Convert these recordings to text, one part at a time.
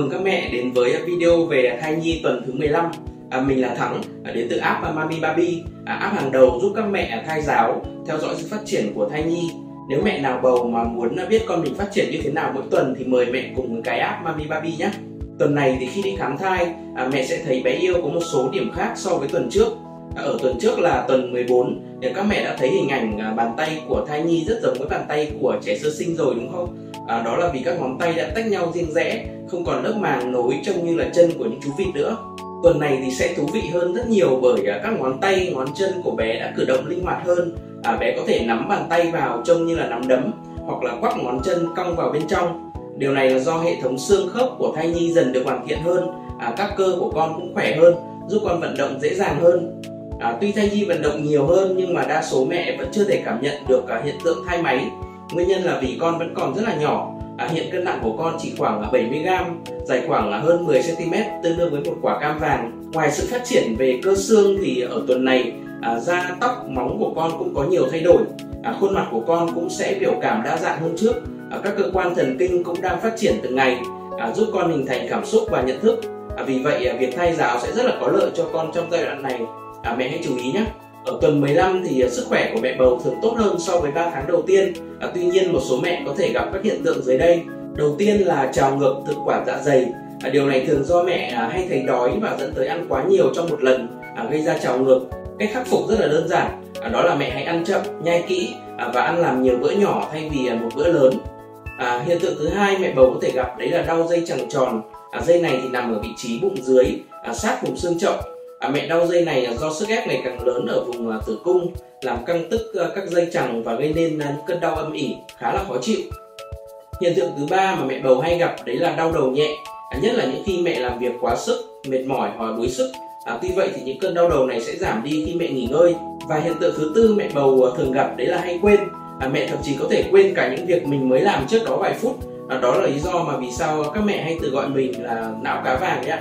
mừng các mẹ đến với video về thai nhi tuần thứ 15 à, Mình là Thắng, à, đến từ app à, Mami Baby à, App hàng đầu giúp các mẹ thai giáo theo dõi sự phát triển của thai nhi. Nếu mẹ nào bầu mà muốn biết con mình phát triển như thế nào mỗi tuần thì mời mẹ cùng cái app Mami Baby nhé. Tuần này thì khi đi khám thai, à, mẹ sẽ thấy bé yêu có một số điểm khác so với tuần trước. À, Ở tuần trước là tuần 14 thì các mẹ đã thấy hình ảnh à, bàn tay của thai nhi rất giống với bàn tay của trẻ sơ sinh rồi đúng không? À, đó là vì các ngón tay đã tách nhau riêng rẽ không còn lớp màng nối trông như là chân của những chú vịt nữa. Tuần này thì sẽ thú vị hơn rất nhiều bởi à, các ngón tay ngón chân của bé đã cử động linh hoạt hơn. À, bé có thể nắm bàn tay vào trông như là nắm đấm hoặc là quắp ngón chân cong vào bên trong. Điều này là do hệ thống xương khớp của thai nhi dần được hoàn thiện hơn. À, các cơ của con cũng khỏe hơn giúp con vận động dễ dàng hơn. À, tuy thai nhi vận động nhiều hơn nhưng mà đa số mẹ vẫn chưa thể cảm nhận được à, hiện tượng thai máy. Nguyên nhân là vì con vẫn còn rất là nhỏ. À, hiện cân nặng của con chỉ khoảng là 70 g, dài khoảng là hơn 10 cm, tương đương với một quả cam vàng. Ngoài sự phát triển về cơ xương thì ở tuần này à, da, tóc, móng của con cũng có nhiều thay đổi. À, khuôn mặt của con cũng sẽ biểu cảm đa dạng hơn trước. À, các cơ quan thần kinh cũng đang phát triển từng ngày, à, giúp con hình thành cảm xúc và nhận thức. À, vì vậy à, việc thay giáo sẽ rất là có lợi cho con trong giai đoạn này. À, mẹ hãy chú ý nhé. Ở tuần 15 thì à, sức khỏe của mẹ bầu thường tốt hơn so với 3 tháng đầu tiên. À, tuy nhiên một số mẹ có thể gặp các hiện tượng dưới đây. Đầu tiên là trào ngược thực quản dạ dày. À, điều này thường do mẹ à, hay thấy đói và dẫn tới ăn quá nhiều trong một lần à, gây ra trào ngược. Cách khắc phục rất là đơn giản. À, đó là mẹ hãy ăn chậm, nhai kỹ à, và ăn làm nhiều bữa nhỏ thay vì à, một bữa lớn. À, hiện tượng thứ hai mẹ bầu có thể gặp đấy là đau dây chằng tròn. À, dây này thì nằm ở vị trí bụng dưới, à, sát vùng xương chậu À, mẹ đau dây này là do sức ép ngày càng lớn ở vùng à, tử cung làm căng tức à, các dây chằng và gây nên à, những cơn đau âm ỉ khá là khó chịu. Hiện tượng thứ ba mà mẹ bầu hay gặp đấy là đau đầu nhẹ, à, nhất là những khi mẹ làm việc quá sức, mệt mỏi hoặc đuối sức. À, tuy vậy thì những cơn đau đầu này sẽ giảm đi khi mẹ nghỉ ngơi. Và hiện tượng thứ tư mẹ bầu à, thường gặp đấy là hay quên. À, mẹ thậm chí có thể quên cả những việc mình mới làm trước đó vài phút. À, đó là lý do mà vì sao các mẹ hay tự gọi mình là não cá vàng nhé.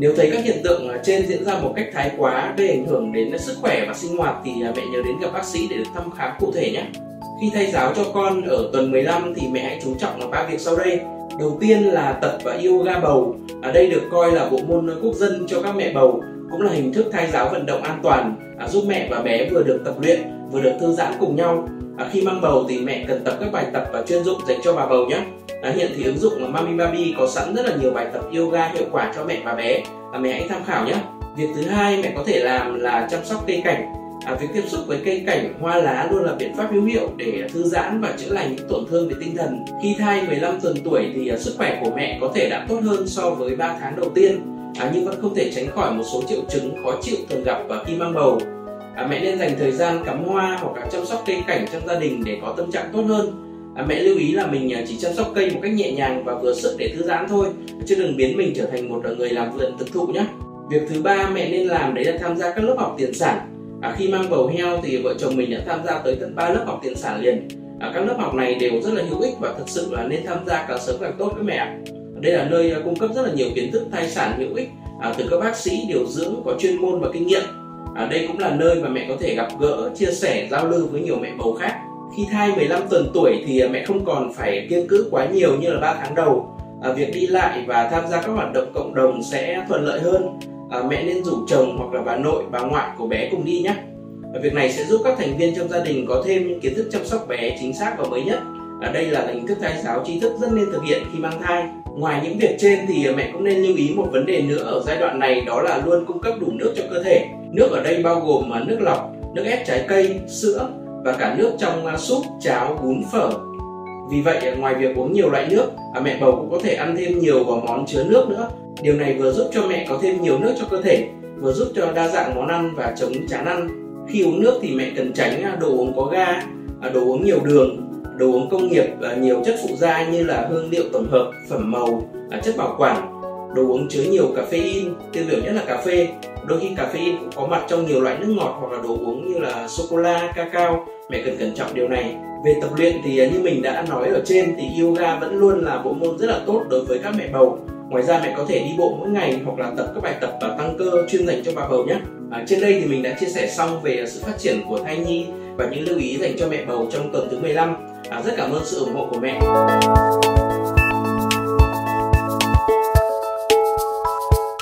Nếu thấy các hiện tượng à, trên diễn ra một cách thái quá gây ảnh hưởng đến sức khỏe và sinh hoạt thì à, mẹ nhớ đến gặp bác sĩ để được thăm khám cụ thể nhé. Khi thay giáo cho con ở tuần 15 thì mẹ hãy chú trọng là ba việc sau đây. Đầu tiên là tập và yoga bầu. Ở đây được coi là bộ môn quốc dân cho các mẹ bầu, cũng là hình thức thay giáo vận động an toàn à, giúp mẹ và bé vừa được tập luyện vừa được thư giãn cùng nhau. Khi mang bầu thì mẹ cần tập các bài tập và chuyên dụng dành cho bà bầu nhé. À, hiện thì ứng dụng là Mami Baby có sẵn rất là nhiều bài tập yoga hiệu quả cho mẹ và bé. À, mẹ hãy tham khảo nhé. Việc thứ hai mẹ có thể làm là chăm sóc cây cảnh. À, việc tiếp xúc với cây cảnh hoa lá luôn là biện pháp hữu hiệu để thư giãn và chữa lành những tổn thương về tinh thần. Khi thai 15 tuần tuổi thì à, sức khỏe của mẹ có thể đã tốt hơn so với 3 tháng đầu tiên. À, nhưng vẫn không thể tránh khỏi một số triệu chứng khó chịu thường gặp và khi mang bầu. À, mẹ nên dành thời gian cắm hoa hoặc là chăm sóc cây cảnh trong gia đình để có tâm trạng tốt hơn à, mẹ lưu ý là mình à, chỉ chăm sóc cây một cách nhẹ nhàng và vừa sức để thư giãn thôi chứ đừng biến mình trở thành một à, người làm vườn thực thụ nhé việc thứ ba mẹ nên làm đấy là tham gia các lớp học tiền sản. À, khi mang bầu heo thì vợ chồng mình đã tham gia tới tận ba lớp học tiền sản liền. À, các lớp học này đều rất là hữu ích và thực sự là nên tham gia càng sớm càng tốt với mẹ. Đây là nơi à, cung cấp rất là nhiều kiến thức thai sản hữu ích à, từ các bác sĩ điều dưỡng có chuyên môn và kinh nghiệm. À, đây cũng là nơi mà mẹ có thể gặp gỡ chia sẻ giao lưu với nhiều mẹ bầu khác khi thai 15 tuần tuổi thì mẹ không còn phải kiêng cữ quá nhiều như là 3 tháng đầu. À, việc đi lại và tham gia các hoạt động cộng đồng sẽ thuận lợi hơn. À, mẹ nên rủ chồng hoặc là bà nội, bà ngoại của bé cùng đi nhé. À, việc này sẽ giúp các thành viên trong gia đình có thêm những kiến thức chăm sóc bé chính xác và mới nhất. À, đây là hình thức thai giáo tri thức rất nên thực hiện khi mang thai. Ngoài những việc trên thì mẹ cũng nên lưu ý một vấn đề nữa ở giai đoạn này đó là luôn cung cấp đủ nước cho cơ thể. Nước ở đây bao gồm à, nước lọc, nước ép trái cây, sữa, và cả nước trong à, súp, cháo, bún, phở. Vì vậy, à, ngoài việc uống nhiều loại nước, à, mẹ bầu cũng có thể ăn thêm nhiều vào món chứa nước nữa. Điều này vừa giúp cho mẹ có thêm nhiều nước cho cơ thể, vừa giúp cho đa dạng món ăn và chống chán ăn. Khi uống nước thì mẹ cần tránh đồ uống có ga, đồ uống nhiều đường, đồ uống công nghiệp nhiều chất phụ gia như là hương liệu tổng hợp, phẩm màu, chất bảo quản đồ uống chứa nhiều caffeine tiêu biểu nhất là cà phê đôi khi caffeine cũng có mặt trong nhiều loại nước ngọt hoặc là đồ uống như là sô cô la cacao. Mẹ cần cẩn trọng điều này. Về tập luyện thì à, như mình đã nói ở trên thì yoga vẫn luôn là bộ môn rất là tốt đối với các mẹ bầu. Ngoài ra mẹ có thể đi bộ mỗi ngày hoặc là tập các bài tập và tăng cơ chuyên dành cho bà bầu nhé. À, trên đây thì mình đã chia sẻ xong về sự phát triển của thai nhi và những lưu ý dành cho mẹ bầu trong tuần thứ 15 à, rất cảm ơn sự ủng hộ của mẹ.